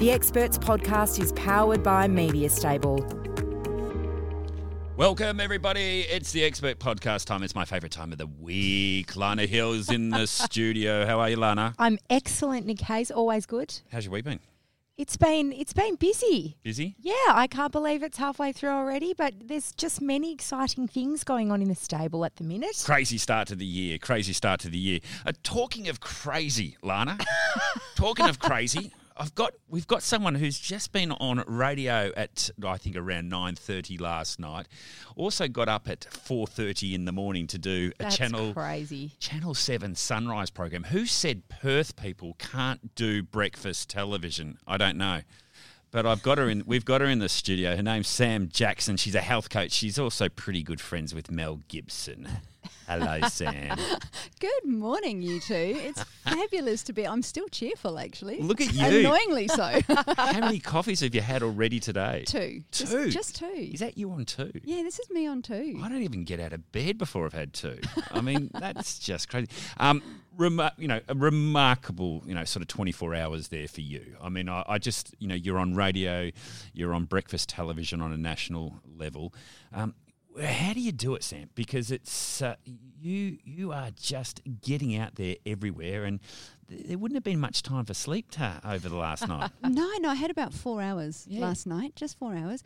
The Experts Podcast is powered by Media Stable. Welcome, everybody. It's the Expert Podcast time. It's my favourite time of the week. Lana Hill's in the studio. How are you, Lana? I'm excellent, Nick Hayes. Always good. How's your week been? It's been it's been busy. Busy? Yeah, I can't believe it's halfway through already, but there's just many exciting things going on in the stable at the minute. Crazy start to the year. Crazy start to the year. Uh, talking of crazy, Lana. talking of crazy, I've got we've got someone who's just been on radio at I think around nine thirty last night. Also got up at four thirty in the morning to do a That's channel crazy. Channel Seven sunrise program. Who said Perth people can't do breakfast television? I don't know. But I've got her in. We've got her in the studio. Her name's Sam Jackson. She's a health coach. She's also pretty good friends with Mel Gibson. Hello, Sam. Good morning, you two. It's fabulous to be. I'm still cheerful, actually. Look at you. Annoyingly so. How many coffees have you had already today? two. Just, Two? Just two. Is that you on two? yeah, this is me on two. I don't even get out of bed before I've had two. I mean, that's just crazy. Um, remar- you know, a remarkable, you know, sort of 24 hours there for you. I mean, I, I just, you know, you're on radio, you're on breakfast television on a national level. Um, how do you do it, Sam? Because it's uh, you. You are just getting out there everywhere, and th- there wouldn't have been much time for sleep ta over the last night. No, no, I had about four hours Yeah. last night, just four hours.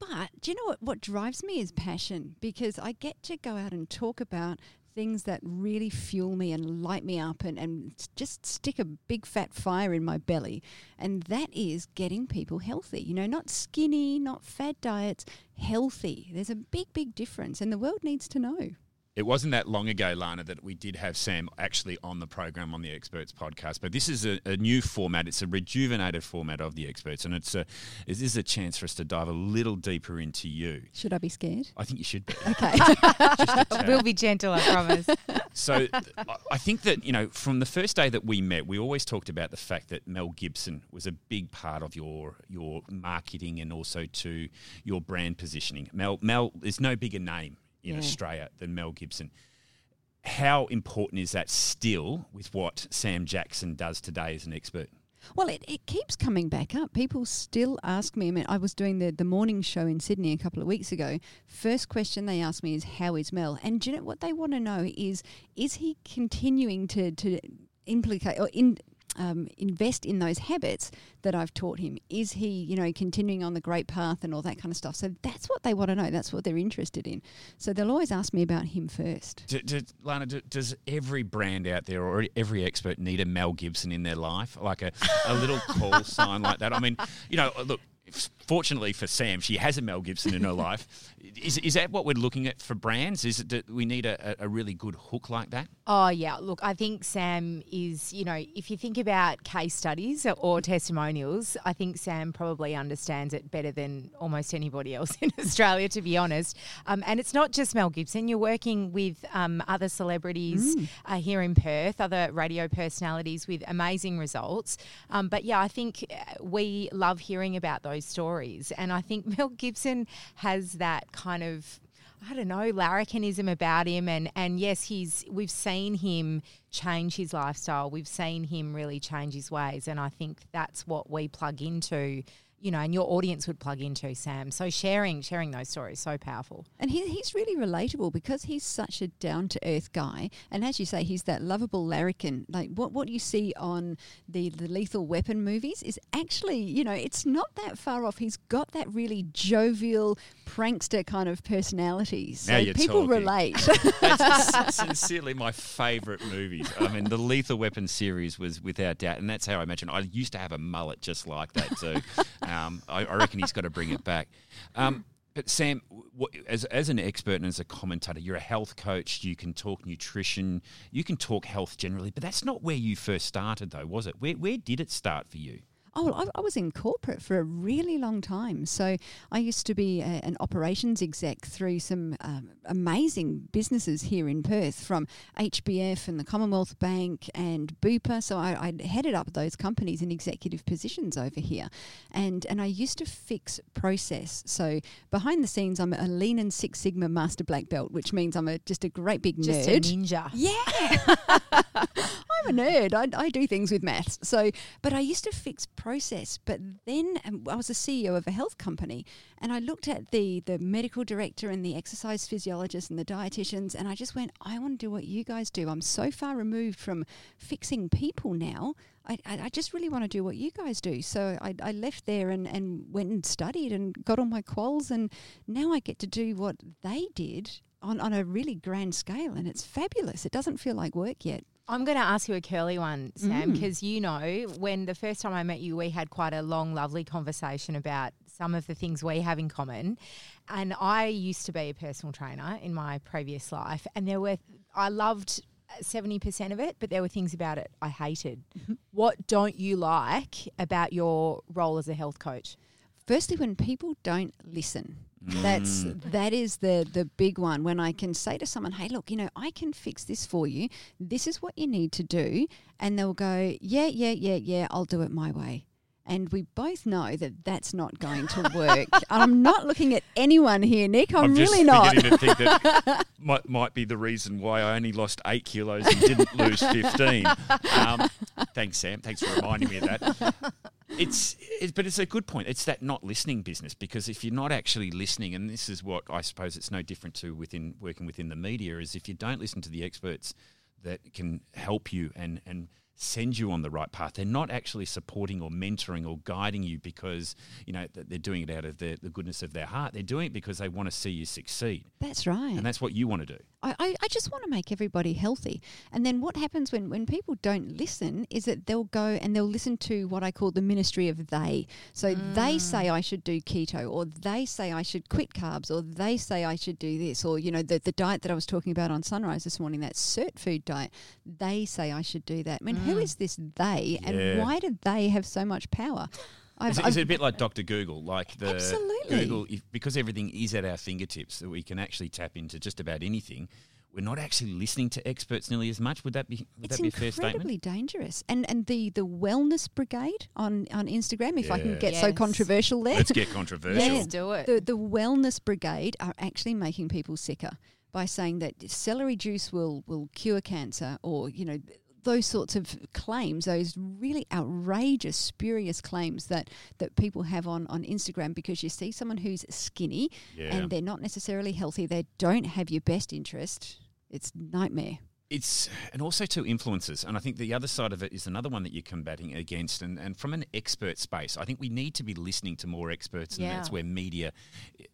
But do you know what? What drives me is passion because I get to go out and talk about things that really fuel me and light me up and, and just stick a big fat fire in my belly. And that is getting people healthy. You know, not skinny, not fad diets, healthy. There's a big, big difference, and the world needs to know. It wasn't that long ago, Lana, that we did have Sam actually on the program on the Experts podcast. But this is a, a new format. It's a rejuvenated format of the Experts, and it's a this is a chance for us to dive a little deeper into you. Should I be scared? I think you should be. Okay. We'll be gentle, I promise. So I- I think that you know from the first day that we met, we always talked about the fact that Mel Gibson was a big part of your your marketing and also to your brand positioning. Mel Mel is no bigger name in Yeah. Australia than Mel Gibson. How important is that still with what Sam Jackson does today as an expert? Well, it, it keeps coming back up. People still ask me. I mean, I was doing the, the morning show in Sydney a couple of weeks ago. First question they ask me is, How is Mel? And you know what they want to know is, is he continuing to, to implicate or in, um, invest in those habits that I've taught him? Is he, you know, continuing on the great path and all that kind of stuff? So that's what they want to know. That's what they're interested in. So they'll always ask me about him first. Do, do, Lana, do, does every brand out there or every expert need a Mel Gibson in their life, like a, a little call sign like that? I mean, you know, look. Fortunately for Sam, she has a Mel Gibson in her life. Is, is that what we're looking at for brands? Is it that we need a, a really good hook like that? Oh, yeah. Look, I think Sam is, you know, if you think about case studies or testimonials, I think Sam probably understands it better than almost anybody else in Australia, to be honest. Um, and it's not just Mel Gibson, you're working with um, other celebrities uh, here in Perth, other radio personalities with amazing results. Um, but yeah, I think uh, we love hearing about those stories. And I think Mel Gibson has that kind of. I don't know, larrikinism about him and and yes, he's we've seen him change his lifestyle. We've seen him really change his ways and I think that's what we plug into, you know, and your audience would plug into, Sam. So sharing sharing those stories so powerful. And he, he's really relatable because he's such a down to earth guy. And as you say, he's that lovable larrikin. Like what, what you see on the, the Lethal Weapon movies is actually, you know, it's not that far off. He's got that really jovial, prankster kind of personality. So Now you're people talking. relate. That's sincerely my favourite movies. I mean, the Lethal Weapon series was without doubt, and that's how I imagine. I used to have a mullet just like that too. Um, I, I reckon he's got to bring it back. Um, but Sam, as as an expert and as a commentator, you're a health coach. You can talk nutrition. You can talk health generally. But that's not where you first started, though, was it? Where where did it start for you? Oh, I, I was in corporate for a really long time. So I used to be a, an operations exec through some um, amazing businesses here in Perth, from HBF and the Commonwealth Bank and Bupa. So I, I headed up those companies in executive positions over here, and and I used to fix process. So behind the scenes, I'm a Lean and Six Sigma Master Black Belt, which means I'm a just a great big Just nerd. a ninja. Yeah. I'm a nerd. I, I do things with maths. So, but I used to fix process. But then um, I was a CEO of a health company, and I looked at the the medical director and the exercise physiologist and the dietitians, and I just went, I want to do what you guys do. I'm so far removed from fixing people now. I, I just really want to do what you guys do. So I, I left there and, and went and studied and got all my quals, and now I get to do what they did on, on a really grand scale, and it's fabulous. It doesn't feel like work yet. I'm going to ask you a curly one, Sam, Mm. because you know when the first time I met you, we had quite a long, lovely conversation about some of the things we have in common. And I used to be a personal trainer in my previous life, and there were I loved. 70% of it, but there were things about it I hated. What don't you like about your role as a health coach? Firstly, when people don't listen, that's that is the the big one. When I can say to someone, "Hey, look, you know, I can fix this for you. This is what you need to do," and they'll go, "Yeah, yeah, yeah, yeah, I'll do it my way." And we both know that that's not going to work. I'm not looking at anyone here, Nick. I'm, just really not. beginning to think that might, might be the reason why I only lost eight kilos and didn't lose 15. Um, thanks, Sam. Thanks for reminding me of that. It's, it's, but it's a good point. It's that not listening business because if you're not actually listening, and this is what I suppose it's no different to within working within the media, is if you don't listen to the experts that can help you and and send you on the right path. They're not actually supporting or mentoring or guiding you because you know they're doing it out of the goodness of their heart. They're doing it because they want to see you succeed, That's right. and that's what you want to do. I, I, I just want to make everybody healthy. And then what happens when, when people don't listen is that they'll go and they'll listen to what I call the ministry of they. So they mm. say I should do keto, or they say I should quit carbs, or they say I should do this, or, you know, the, the diet that I was talking about on Sunrise this morning, that Sirtfood diet, they say I should do that. I mean, who mm. is this they, and Yeah. why do they have so much power? I've, Is, it- is it a bit like Dr. Google, like the Absolutely. Google, if, because everything is at our fingertips, that we can actually tap into just about anything. We're not actually listening to experts nearly as much. Would that be would it's that be a fair incredibly dangerous. And and the the wellness brigade on on Instagram, if I can Yeah. get so controversial there. Let's get controversial. Yeah. Let's do it. the the wellness brigade are actually making people sicker by saying that celery juice will will cure cancer or you know those sorts of claims those really outrageous spurious claims that that people have on on Instagram because you see someone who's skinny Yeah. and they're not necessarily healthy they don't have your best interest it's nightmare It's and also to influences, and I think the other side of it is another one that you're combating against. And, and from an expert space, I think we need to be listening to more experts, and Yeah. that's where media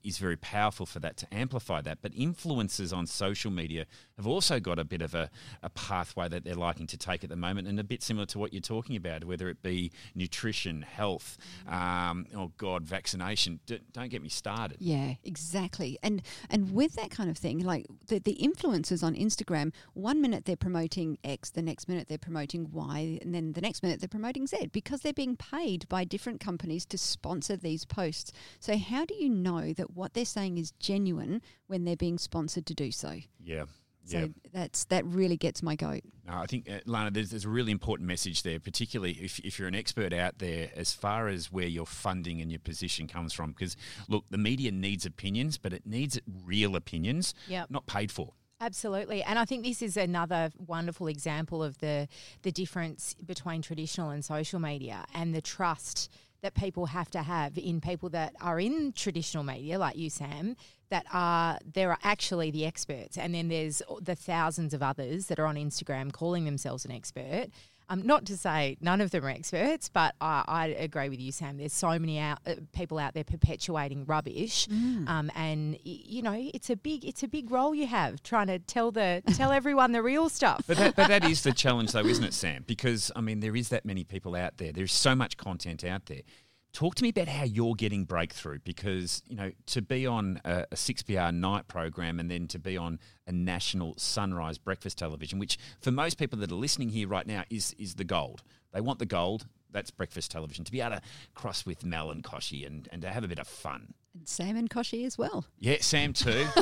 is very powerful for that to amplify that. But influencers on social media have also got a bit of a, a pathway that they're liking to take at the moment, and a bit similar to what you're talking about, whether it be nutrition, health, um, oh God, vaccination. D- don't get me started. Yeah, exactly. And and with that kind of thing, like the the influencers on Instagram, one minute they're promoting X, the next minute they're promoting Y, and then the next minute they're promoting Z because they're being paid by different companies to sponsor these posts. So how do you know that what they're saying is genuine when they're being sponsored to do so? Yeah. So yeah. that's that really gets my goat. No, I think, uh, Lana, there's, there's a really important message there, particularly if, if you're an expert out there as far as where your funding and your position comes from. Because, look, the media needs opinions, but it needs real opinions, Yep. not paid for. Absolutely, and I think this is another wonderful example of the the difference between traditional and social media and the trust that people have to have in people that are in traditional media, like you, Sam, that are there are actually the experts, and then there's the thousands of others that are on Instagram calling themselves an expert. Um, not to say none of them are experts, but I, I agree with you, Sam. There's so many out, uh, people out there perpetuating rubbish, um, and y- you know it's a big it's a big role you have trying to tell the tell everyone the real stuff. But that, but that is the challenge, though, isn't it, Sam? Because, I mean, there is that many people out there. There's so much content out there. Talk to me about how you're getting breakthrough because, you know, to be on a, a 6PR night program and then to be on a national sunrise breakfast television, which for most people that are listening here right now is, is the gold. They want the gold. That's breakfast television. To be able to cross with Mel and Kochie and, and to have a bit of fun. And Sam and Kochie as well. Yeah, Sam too.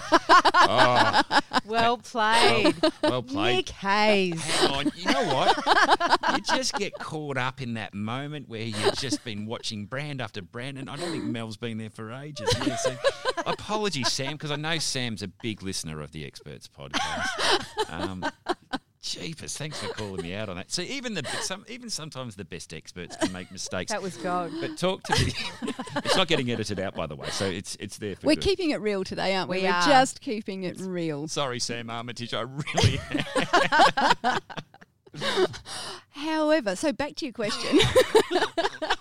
oh, Well played. well played. Nick Hayes. Hang on, you know what? You just get caught up in that moment where you've just been watching brand after brand, and I don't think Mel's been there for ages. Yeah, so apologies, Sam, because I know Sam's a big listener of the Experts podcast. Um, Jeepers, thanks for calling me out on that. So even the some, even sometimes the best experts can make mistakes. That was gold. but talk to me. it's not getting edited out, by the way, so it's it's there for We're good. keeping it real today, aren't we? We are are. just keeping it real. Sorry, Sam Armytage. I really. However, so back to your question.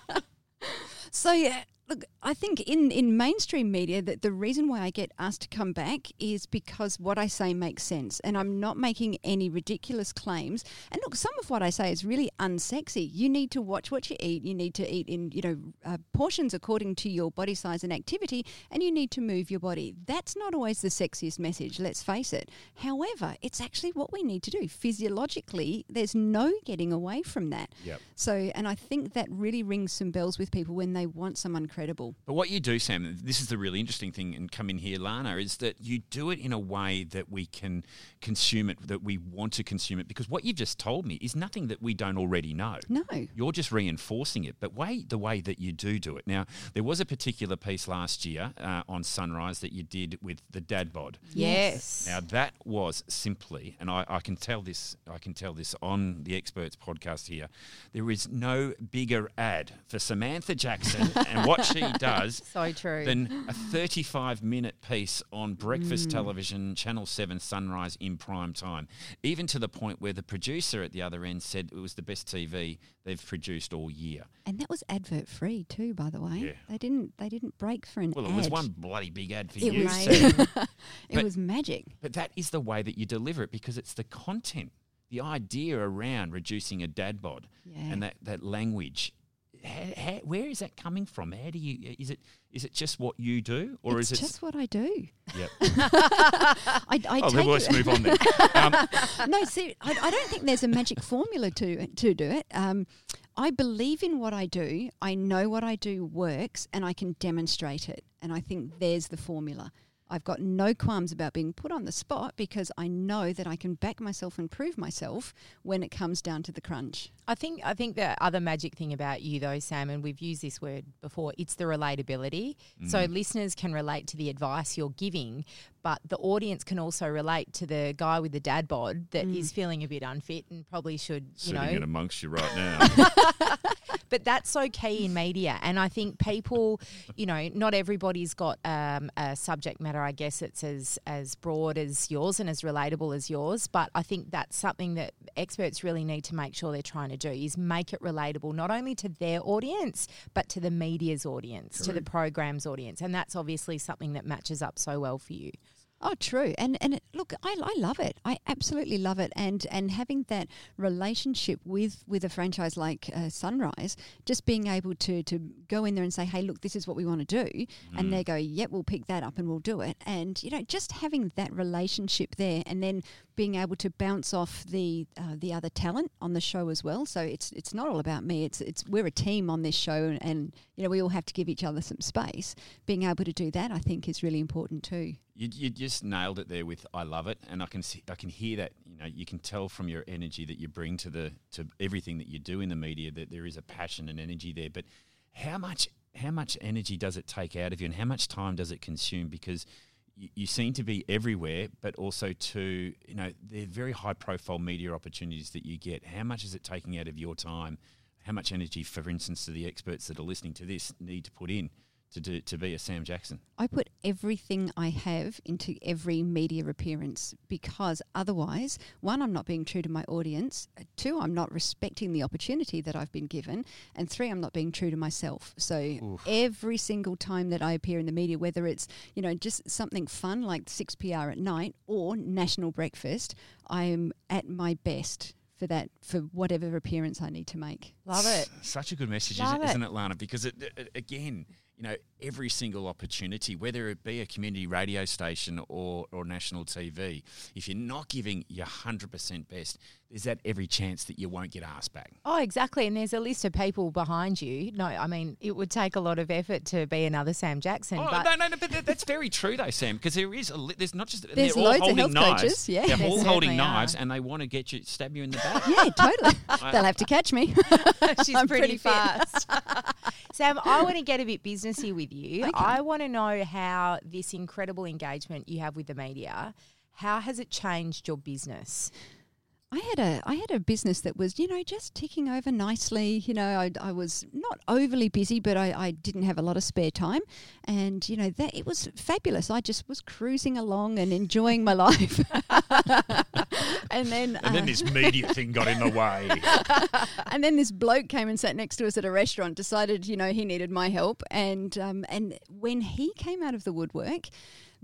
so yeah, look, I think in, in mainstream media that the reason why I get asked to come back is because what I say makes sense, and I'm not making any ridiculous claims. And look, some of what I say is really unsexy. You need to watch what you eat. You need to eat in you know uh, portions according to your body size and activity, and you need to move your body. That's not always the sexiest message. Let's face it. However, it's actually what we need to do physiologically. There's no getting away from that. Yep. So, and I think that really rings some bells with people when they want someone credible. But what you do, Sam, this is the really interesting thing, and come in here, Lana, is that you do it in a way that we can consume it, that we want to consume it, because what you've just told me is nothing that we don't already know. No. You're just reinforcing it, but way the way that you do do it. Now, there was a particular piece last year uh, on Sunrise that you did with the dad bod. Yes. Now that was simply, and I, I can tell this, I can tell this on the experts podcast here. There is no bigger ad for Samantha Jackson and what she does So true. than a 35 minute piece on breakfast mm. television, Channel 7 Sunrise in prime time. Even to the point where the producer at the other end said it was the best TV they've produced all year. And that was advert free too, by the way. Yeah. They didn't they didn't break for an Well, ad. it was one bloody big ad for It you. was- it was magic. But that is the way that you deliver it because it's the content, the idea around reducing a dad bod Yeah. and that, that language. How, how, where is that coming from? How do you is it is it just what you do or it's is it just what I do. Yep. I, I oh, let's move on then. Um, no, see, I, I don't think there's a magic formula to to do it. Um, I believe in what I do. I know what I do works, and I can demonstrate it. And I think there's the formula. I've got no qualms about being put on the spot because I know that I can back myself and prove myself when it comes down to the crunch. I think I think the other magic thing about you though, Sam, and we've used this word before, it's the relatability. So mm. listeners can relate to the advice you're giving, but the audience can also relate to the guy with the dad bod that mm. is feeling a bit unfit and probably should, you sitting know, in amongst you right now. but that's so key in media. And I think people, you know, not everybody's got um, a subject matter, I guess it's as, as broad as yours and as relatable as yours. But I think that's something that experts really need to make sure they're trying to do is make it relatable, not only to their audience, but to the media's audience, to the program's audience. And that's obviously something that matches up so well for you. Oh, true. And and it, look, I, I love it. I absolutely love it. And and having that relationship with with a franchise like uh, Sunrise, just being able to to go in there and say, hey, look, this is what we want to do, and they go, yep, we'll pick that up and we'll do it. And you know, just having that relationship there, and then being able to bounce off the uh, the other talent on the show as well. So it's it's not all about me. It's it's we're a team on this show, and, and you know we all have to give each other some space. Being able to do that, I think, is really important too. You, you just nailed it there with "I love it," and I can see, I can hear that. You know, you can tell from your energy that you bring to the to everything that you do in the media that there is a passion and energy there. But how much how much energy does it take out of you, and how much time does it consume? Because you, seem to be everywhere, but also to you know they're very high profile media opportunities that you get. How much is it taking out of your time? How much energy, for instance, do the experts that are listening to this need to put in to do to be a Sam Jackson? I put everything I have into every media appearance because otherwise, one, I'm not being true to my audience. Two, I'm not respecting the opportunity that I've been given. And three, I'm not being true to myself. So every single time that I appear in the media, whether it's, you know, just something fun like 6PR at night or National Breakfast, I am at my best for that, for whatever appearance I need to make. Love it. Such a good message, isn't, it. isn't it, Lana? Because it, it, again, you know, every single opportunity, whether it be a community radio station or, or national TV, if you're not giving your 100% best, there's that every chance that you won't get asked back. Oh, exactly. And there's a list of people behind you. No, I mean, it would take a lot of effort to be another Sam Jackson. Oh, but no, no, no, but that's very true though, Sam, because there is a li- there's not just There's they're all loads of holding health knives. coaches, yeah. They're all certainly holding knives are. and they want to get you stab you in the back. Yeah, totally. They'll have to catch me. She's I'm pretty, pretty fast. Sam, I want to get a bit businessy with you. Okay. I want to know how this incredible engagement you have with the media, how has it changed your business? I had a I had a business that was you know just ticking over nicely. You know, I, I was not overly busy, but I, I didn't have a lot of spare time, and you know that it was fabulous. I just was cruising along and enjoying my life. and then And then uh, this media thing got in the way. and then this bloke came and sat next to us at a restaurant. Decided, you know, he needed my help, and um, and when he came out of the woodwork,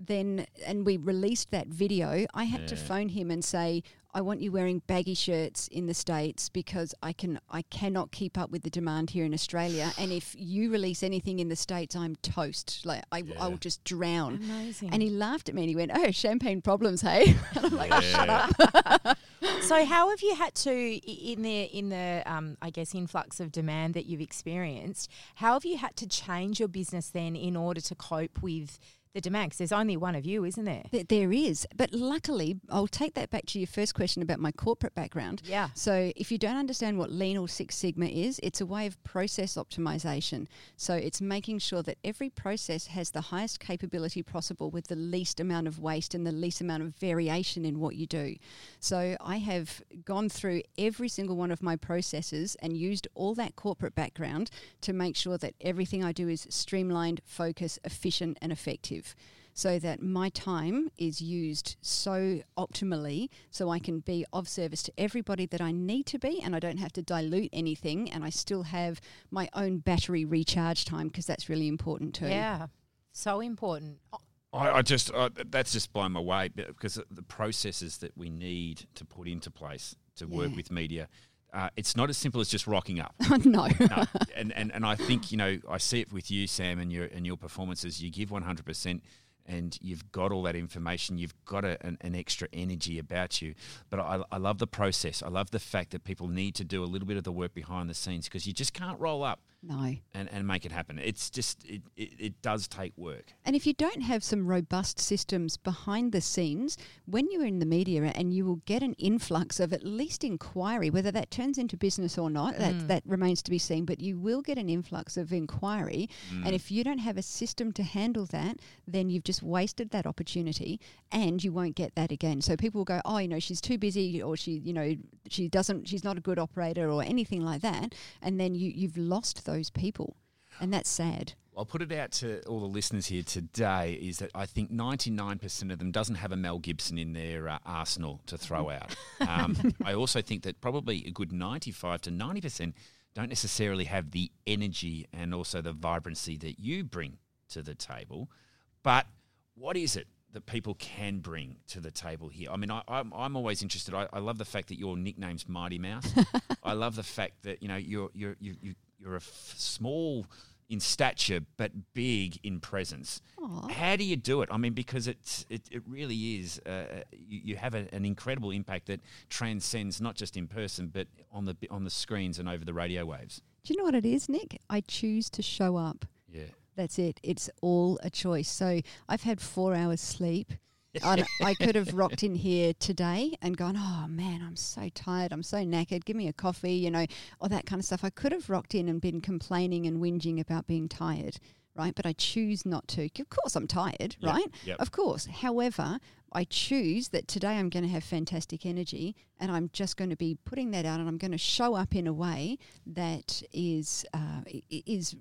then and we released that video, I had to phone him and say, I want you wearing baggy shirts in the states because I can I cannot keep up with the demand here in Australia, and if you release anything in the states, I'm toast. Like I, I will just drown. Amazing. And he laughed at me and he went, "Oh, champagne problems, hey?" And I'm like, Yeah. so how have you had to in the in the um, I guess influx of demand that you've experienced? How have you had to change your business then in order to cope with the demand? Because there's only one of you, isn't there? Th- There is, but luckily, I'll take that back to your first question about my corporate background. Yeah. So, if you don't understand what Lean or Six Sigma is, it's a way of process optimization. So, it's making sure that every process has the highest capability possible with the least amount of waste and the least amount of variation in what you do. So, I have gone through every single one of my processes and used all that corporate background to make sure that everything I do is streamlined, focused, efficient, and effective so that my time is used so optimally so I can be of service to everybody that I need to be and I don't have to dilute anything and I still have my own battery recharge time because that's really important too. Yeah. So important. Oh, I, I just uh, I, that's just blown my way uh, because uh, the processes that we need to put into place to work with media, uh, it's not as simple as just rocking up. no. no. And, and and I think you know I see it with you, Sam, and your and your performances. You give one hundred percent, and you've got all that information. You've got a, an, an extra energy about you. But I, I love the process. I love the fact that people need to do a little bit of the work behind the scenes because you just can't roll up no. and, and make it happen. It's just it, it, it does take work. And if you don't have some robust systems behind the scenes, when you're in the media and you will get an influx of at least inquiry, whether that turns into business or not, that, mm. that remains to be seen, but you will get an influx of inquiry. Mm. And if you don't have a system to handle that, then you've just wasted that opportunity and you won't get that again. So people will go, oh, you know, she's too busy or she, you know, she doesn't, she's not a good operator or anything like that. And then you, you've lost those people. And that's sad. I'll put it out to all the listeners here today is that I think 99% of them doesn't have a Mel Gibson in their uh, arsenal to throw out. Um, I also think that probably a good 95 to 90% don't necessarily have the energy and also the vibrancy that you bring to the table. But what is it that people can bring to the table here? I mean, I, I'm, I'm always interested. I, I love the fact that your nickname's Mighty Mouse. I love the fact that you know you're you're you, you, you're a f- small in stature but big in presence. Aw. How do you do it? I mean, because it's it, it really is. Uh, you, you have a, an incredible impact that transcends not just in person but on the on the screens and over the radio waves. Do you know what it is, Nick? I choose to show up. Yeah. That's it. It's all a choice. So I've had four hours sleep. I, I could have rocked in here today and gone, oh man, I'm so tired. I'm so knackered. Give me a coffee, you know, all that kind of stuff. I could have rocked in and been complaining and whinging about being tired, right? But I choose not to. Of course, I'm tired, Yep, right? yep. Of course. However, I choose that today I'm going to have fantastic energy and I'm just going to be putting that out and I'm going to show up in a way that is uh, is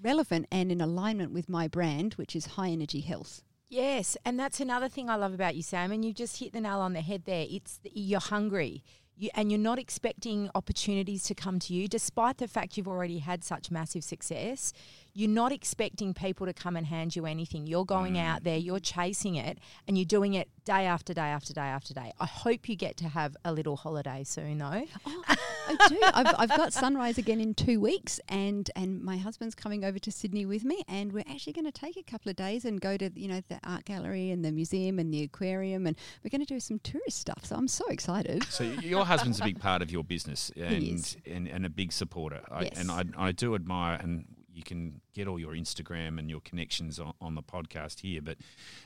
relevant and in alignment with my brand, which is high energy health. Yes, and that's another thing I love about you, Sam. And you just hit the nail on the head there. It's the, you're hungry. you, and you're not expecting opportunities to come to you, despite the fact you've already had such massive success, you're not expecting people to come and hand you anything. You're going Mm. out there, you're chasing it, and you're doing it day after day after day after day. I hope you get to have a little holiday soon, though. Oh, I do. I've, I've got sunrise again in two weeks, and and my husband's coming over to Sydney with me, and we're actually going to take a couple of days and go to you know the art gallery and the museum and the aquarium, and we're going to do some tourist stuff. So I'm so excited. So your husband's a big part of your business and is. and, and a big supporter. I, Yes. And I, I do admire and you can get all your Instagram and your connections on, on the podcast here, but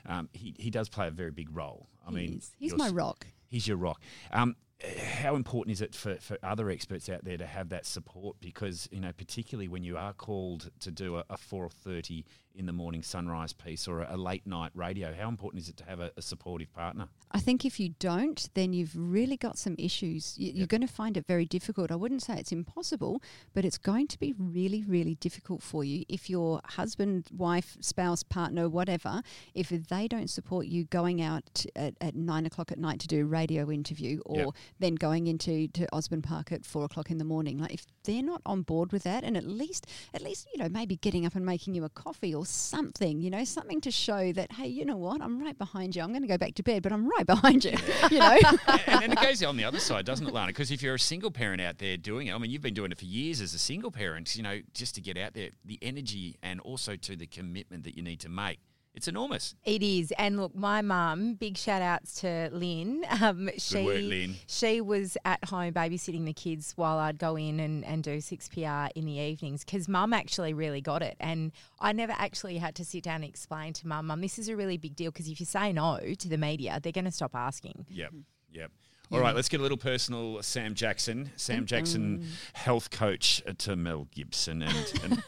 um, he, he does play a very big role. I He mean, is. he's my rock. He's your rock. Um, how important is it for, for other experts out there to have that support? Because you know, particularly when you are called to do a, a four thirty in the morning sunrise piece or a, late night radio, how important is it to have a, a supportive partner? I think if you don't, then you've really got some issues. You, You're going to find it very difficult. I wouldn't say it's impossible, but it's going to be really, really difficult for you if your husband, wife, spouse, partner, whatever, if they don't support you going out at, at nine o'clock at night to do a radio interview or Yep. then going into to Osborne Park at four o'clock in the morning. Like if they're not on board with that, and at least, at least you know, maybe getting up and making you a coffee or something, you know, something to show that hey, you know what, I'm right behind you. I'm going to go back to bed, but I'm right behind you. you know. and, and it goes on the other side, doesn't it, Lana? Because if you're a single parent out there doing it, I mean, you've been doing it for years as a single parent, you know, just to get out there, the energy and also to the commitment that you need to make, it's enormous. It is, and look, my mum. Big shout outs to Lynn. Um, she work, Lynn. she was at home babysitting the kids while I'd go in and, and do six PR in the evenings because mum actually really got it, and I never actually had to sit down and explain to mum, mum, this is a really big deal because if you say no to the media, they're going to stop asking. Yep, yep. All right, let's get a little personal. Sam Jackson, Sam Jackson, health coach to Mel Gibson and, and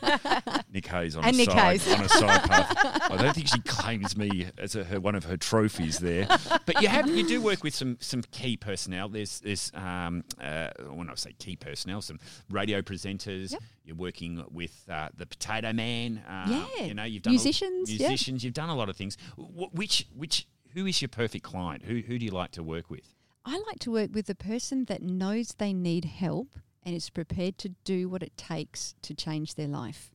Nick Hayes on And a Nick side Hayes. on a side path. I don't think she claims me as a, her, one of her trophies there, but you have you do work with some some key personnel. There's there's um, uh, when I say key personnel, some radio presenters. Yep. You're working with uh, the Potato Man. Uh, Yeah. you know you've done Musicians, yeah. musicians. You've done a lot of things. Wh- which which who is your perfect client? Who who do you like to work with? I like to work with the person that knows they need help and is prepared to do what it takes to change their life.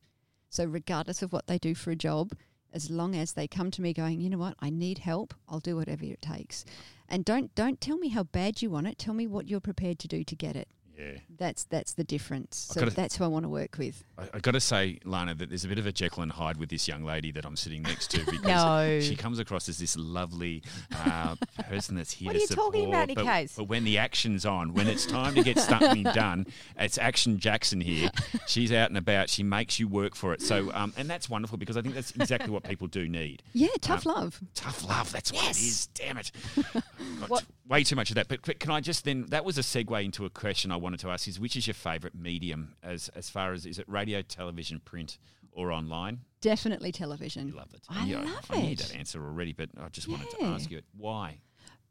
So, regardless of what they do for a job, as long as they come to me going, you know what, I need help, I'll do whatever it takes. And don't don't tell me how bad you want it. Tell me what you're prepared to do to get it. Yeah. That's that's the difference. So gotta- that's who I want to work with. I, I got to say, Lana, that there's a bit of a Jekyll and Hyde with this young lady that I'm sitting next to because No. she comes across as this lovely uh, person that's here What to are you support. talking about, but, but when the action's on, when it's time to get something done, it's Action Jackson here. She's out and about. She makes you work for it. So, um, and that's wonderful because I think that's exactly what people do need. Yeah, tough Um, love. Tough love, that's what it is. Damn it. Way too much of that. But can I just then, that was a segue into a question I wanted to ask is which is your favourite medium as, as far as, is it radio, television, print, or online? Definitely television. You love it. I Yeah, love I knew that answer already, but I just wanted to ask you it. Why?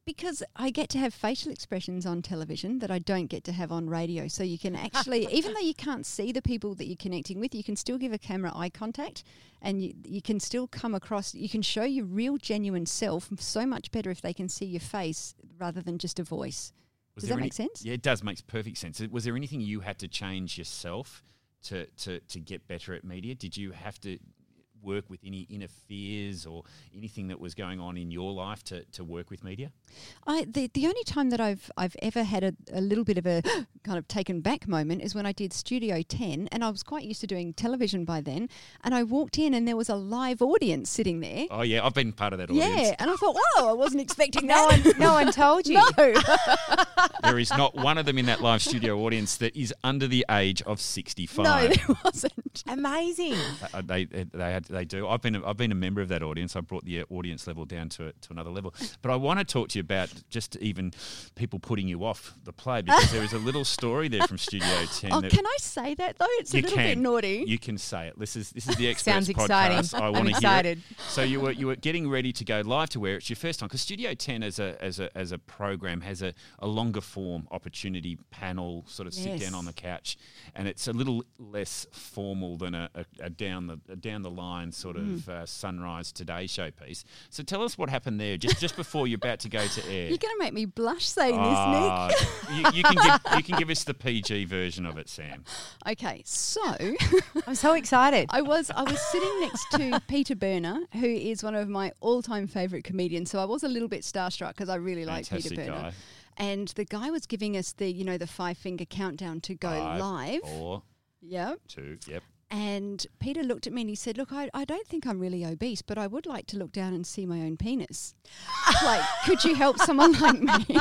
Because I get to have facial expressions on television that I don't get to have on radio. So you can actually, even though you can't see the people that you're connecting with, you can still give a camera eye contact and you, you can still come across, you can show your real, genuine self so much better if they can see your face rather than just a voice. Was Does that any- make sense? Yeah, it does. Makes perfect sense. Uh, was there anything you had to change yourself to, to, to get better at media? Did you have to work with any inner fears or anything that was going on in your life to, to work with media? I the, the only time that I've I've ever had a, a little bit of a kind of taken back moment is when I did Studio 10 and I was quite used to doing television by then and I walked in and there was a live audience sitting there. Oh, yeah, I've been part of that audience. Yeah, and I thought, whoa, I wasn't expecting No that. one, no one told you. No. There is not one of them in that live studio audience that is under the age of 65. no, there wasn't. Amazing. Uh, they they had, they do. I've been a, I've been a member of that audience. I brought the uh, audience level down to to another level. But I want to talk to you about just even people putting you off the play because there is a little story there from Studio Ten. Oh, can I say that though? It's a little can. bit naughty. You can say it. This is this is the experts Sounds exciting. podcast. I want to hear it. So you were you were getting ready to go live to where it's your first time because Studio Ten as a as a as a program has a, a longer form opportunity panel sort of sit down on the couch, and it's a little less formal than a, a, a down the a down the line headline sort of uh, Sunrise Today show piece. So tell us what happened there just just before you're about to go to air. You're going to make me blush saying Ah, you, you can give you can give us the PG version of it, Sam. Okay, so I'm so excited. I was I was sitting next to Peter Berner, who is one of my all-time favourite comedians. So I was a little bit starstruck because I really like Peter Fantastic Berner. guy. And the guy was giving us the you know the five finger countdown to go Five, live. Four, Yep. two, yep. And Peter looked at me and he said, Look, I, I don't think I'm really obese, but I would like to look down and see my own penis. like, could you help someone like me?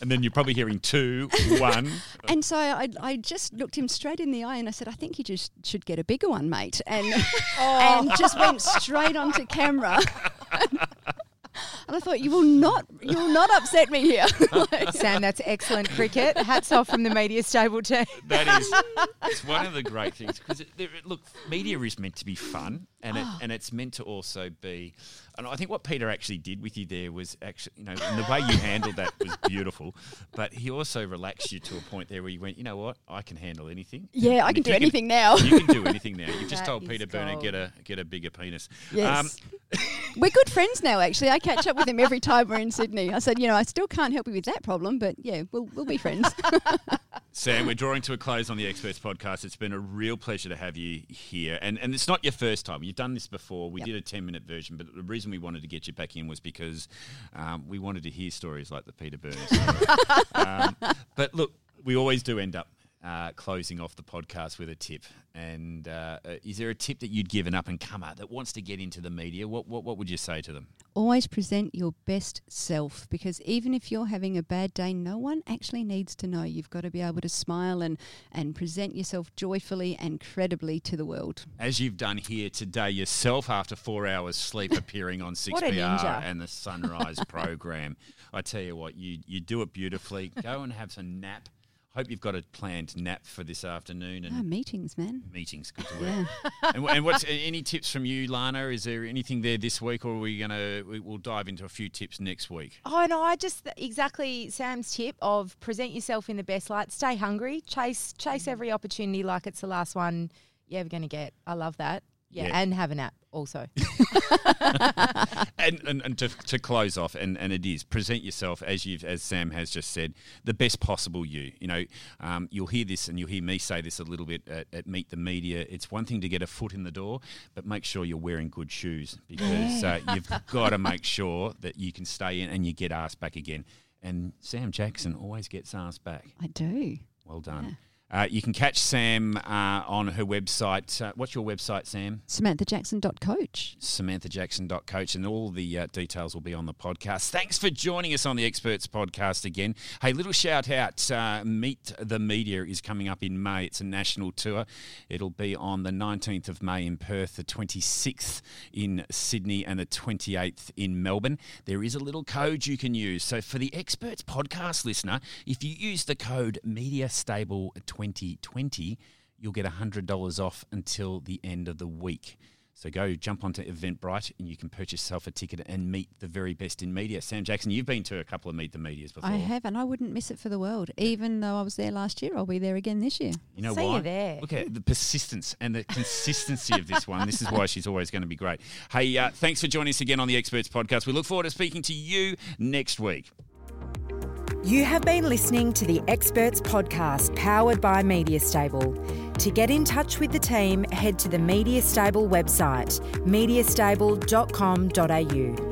And then you're probably hearing two, one. And so I, I just looked him straight in the eye and I said, I think you just should get a bigger one, mate. And, oh. and just went straight onto camera. And I thought, you will not, you will not upset me here. Like, Sam, that's excellent cricket. Hats off from the media stable team. That is, it's one of the great things because look, media is meant to be fun, and it, ah. and it's meant to also be. And I think what Peter actually did with you there was actually, you know, and the way you handled that was beautiful. But he also relaxed you to a point there where you went, you know what, I can handle anything. yeah, I can do you anything now. You can do anything now. You've just told Peter Berner gold. get a get a bigger penis. Yes. Um, we're good friends now, actually. I catch up with him every time we're in Sydney. I said, you know, I still can't help you with that problem, but yeah, we'll, we'll be friends. Sam, we're drawing to a close on the Experts podcast. It's been a real pleasure to have you here. And and it's not your first time. You've done this before. We Yep. did a 10 minute version, but the reason we wanted to get you back in was because um, we wanted to hear stories like the Peter Burns. um, but look, we always do end up uh, closing off the podcast with a tip. And uh, uh, is there a tip that you'd give an up and comer that wants to get into the media? What, what, what would you say to them? Always present your best self because even if you're having a bad day, no one actually needs to know. You've got to be able to smile and, and present yourself joyfully and credibly to the world. as you've done here today yourself after four hours sleep appearing on 6PR ninja. and the Sunrise program. I tell you what, you, you do it beautifully. Go and have some nap. Hope you've got a planned nap for this afternoon and Ah, meetings, man. meetings. Good to work. Yeah. and, and what's any tips from you, Lana? Is there anything there this week, or are we gonna we, we'll dive into a few tips next week? Oh no, I just exactly Sam's tip of present yourself in the best light. Stay hungry. Chase chase every opportunity like it's the last one you're ever going to get. I love that. Yeah, Yeah. and have a nap also. and, and, and to, to close off, and, and it is present yourself as you've as Sam has just said, the best possible you. You know, um, you'll hear this, and you'll hear me say this a little bit at, at Meet the Media. It's one thing to get a foot in the door, but make sure you're wearing good shoes because uh, you've got to make sure that you can stay in and you get asked back again. And Sam Jackson always gets asked back. I do. Well done. Uh, you can catch Sam uh, on her website. Uh, what's your website, Sam? SamanthaJackson.coach. SamanthaJackson.coach, and all the uh, details will be on the podcast. Thanks for joining us on the Experts Podcast again. Hey, little shout out uh, Meet the Media is coming up in May. It's a national tour. It'll be on the 19th of May in Perth, the 26th in Sydney, and the 28th in Melbourne. There is a little code you can use. So, for the Experts Podcast listener, if you use the code MediaStable2020, you'll get $100 off until the end of the week. So go jump onto Eventbrite and you can purchase yourself a ticket and meet the very best in media. Sam Jackson, you've been to a couple of Meet the Medias before. I have, and I wouldn't miss it for the world. Even though I was there last year, I'll be there again this year. You know See you why? there. Look at the persistence and the consistency of this one. This is why she's always going to be great. Hey, uh, thanks for joining us again on the Experts Podcast. We look forward to speaking to you next week. You have been listening to the Experts Podcast powered by MediaStable. To get in touch with the team, head to the Media Stable website, mediastable.com.au.